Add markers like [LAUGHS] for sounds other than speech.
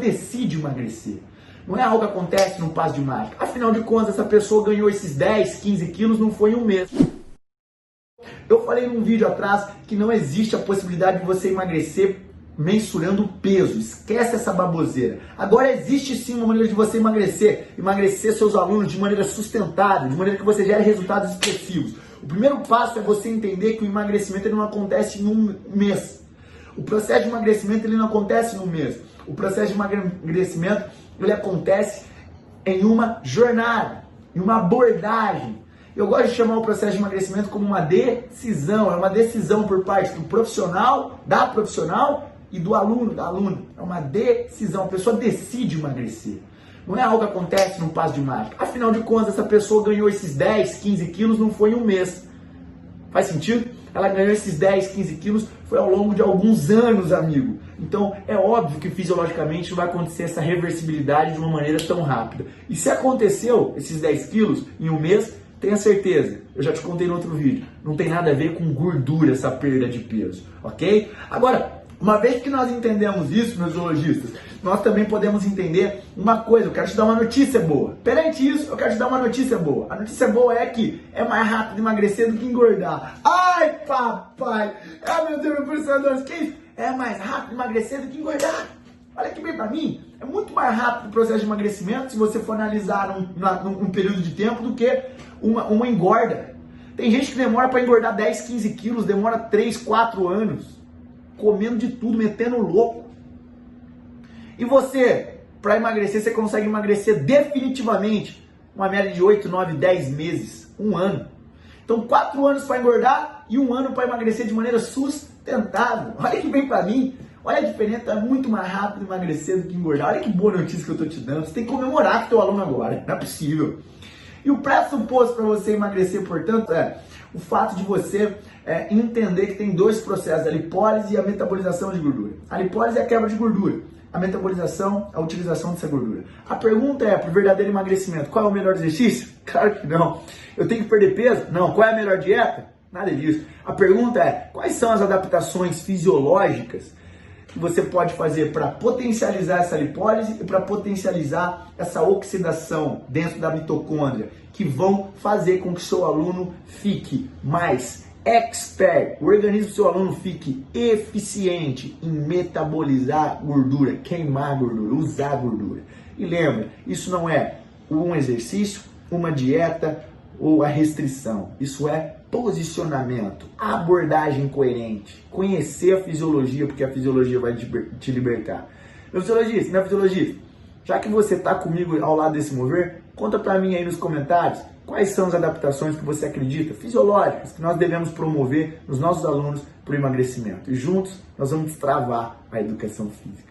decide emagrecer. Não é algo que acontece num passo de mágica. Afinal de contas, essa pessoa ganhou esses 10, 15 quilos não foi em um mês. Eu falei num vídeo atrás que não existe a possibilidade de você emagrecer mensurando peso. Esquece essa baboseira. Agora existe sim uma maneira de você emagrecer, emagrecer seus alunos de maneira sustentável, de maneira que você gere resultados expressivos. O primeiro passo é você entender que o emagrecimento não acontece em um mês. O processo de emagrecimento ele não acontece em um mês. O processo de emagrecimento ele acontece em uma jornada, em uma abordagem. Eu gosto de chamar o processo de emagrecimento como uma decisão, é uma decisão por parte do profissional, da profissional e do aluno, da aluna. É uma decisão, a pessoa decide emagrecer. Não é algo que acontece num passo de mágica. Afinal de contas, essa pessoa ganhou esses 10, 15 quilos não foi em um mês. Faz sentido? Ela ganhou esses 10, 15 quilos foi ao longo de alguns anos, amigo. Então é óbvio que fisiologicamente não vai acontecer essa reversibilidade de uma maneira tão rápida. E se aconteceu esses 10 quilos em um mês, tenha certeza, eu já te contei no outro vídeo, não tem nada a ver com gordura essa perda de peso, ok? Agora, uma vez que nós entendemos isso, meus zoologistas, nós também podemos entender uma coisa. Eu quero te dar uma notícia boa. Perante isso, eu quero te dar uma notícia boa. A notícia boa é que é mais rápido emagrecer do que engordar. Ai, papai! Ah, meu Deus, meu professor, que isso? É mais rápido emagrecer do que engordar. Olha que bem para mim, é muito mais rápido o processo de emagrecimento se você for analisar num, num período de tempo do que uma, uma engorda. Tem gente que demora para engordar 10, 15 quilos, demora 3, 4 anos comendo de tudo, metendo louco. E você, para emagrecer, você consegue emagrecer definitivamente uma média de 8, 9, 10 meses, um ano. Então, quatro anos para engordar e um ano para emagrecer de maneira sustentável. Olha que bem para mim. Olha a diferença, é muito mais rápido emagrecer do que engordar. Olha que boa notícia que eu estou te dando. Você tem que comemorar com teu aluno agora. Não é possível. E o pressuposto para você emagrecer, portanto, é o fato de você é, entender que tem dois processos, a lipólise e a metabolização de gordura. A lipólise é a quebra de gordura, a metabolização, a utilização dessa gordura. A pergunta é, para o verdadeiro emagrecimento, qual é o melhor exercício? [LAUGHS] Claro que não. Eu tenho que perder peso? Não. Qual é a melhor dieta? Nada disso. A pergunta é, quais são as adaptações fisiológicas que você pode fazer para potencializar essa lipólise e para potencializar essa oxidação dentro da mitocôndria, que vão fazer com que seu aluno fique mais expert, o organismo do seu aluno fique eficiente em metabolizar gordura, queimar gordura, usar gordura. E lembra, isso não é um exercício, uma dieta ou a restrição. Isso é posicionamento, abordagem coerente, conhecer a fisiologia, porque a fisiologia vai te libertar. Meu fisiologista, minha fisiologista, já que você está comigo ao lado desse mover, conta para mim aí nos comentários quais são as adaptações que você acredita, fisiológicas, que nós devemos promover nos nossos alunos para o emagrecimento. E juntos nós vamos travar a educação física.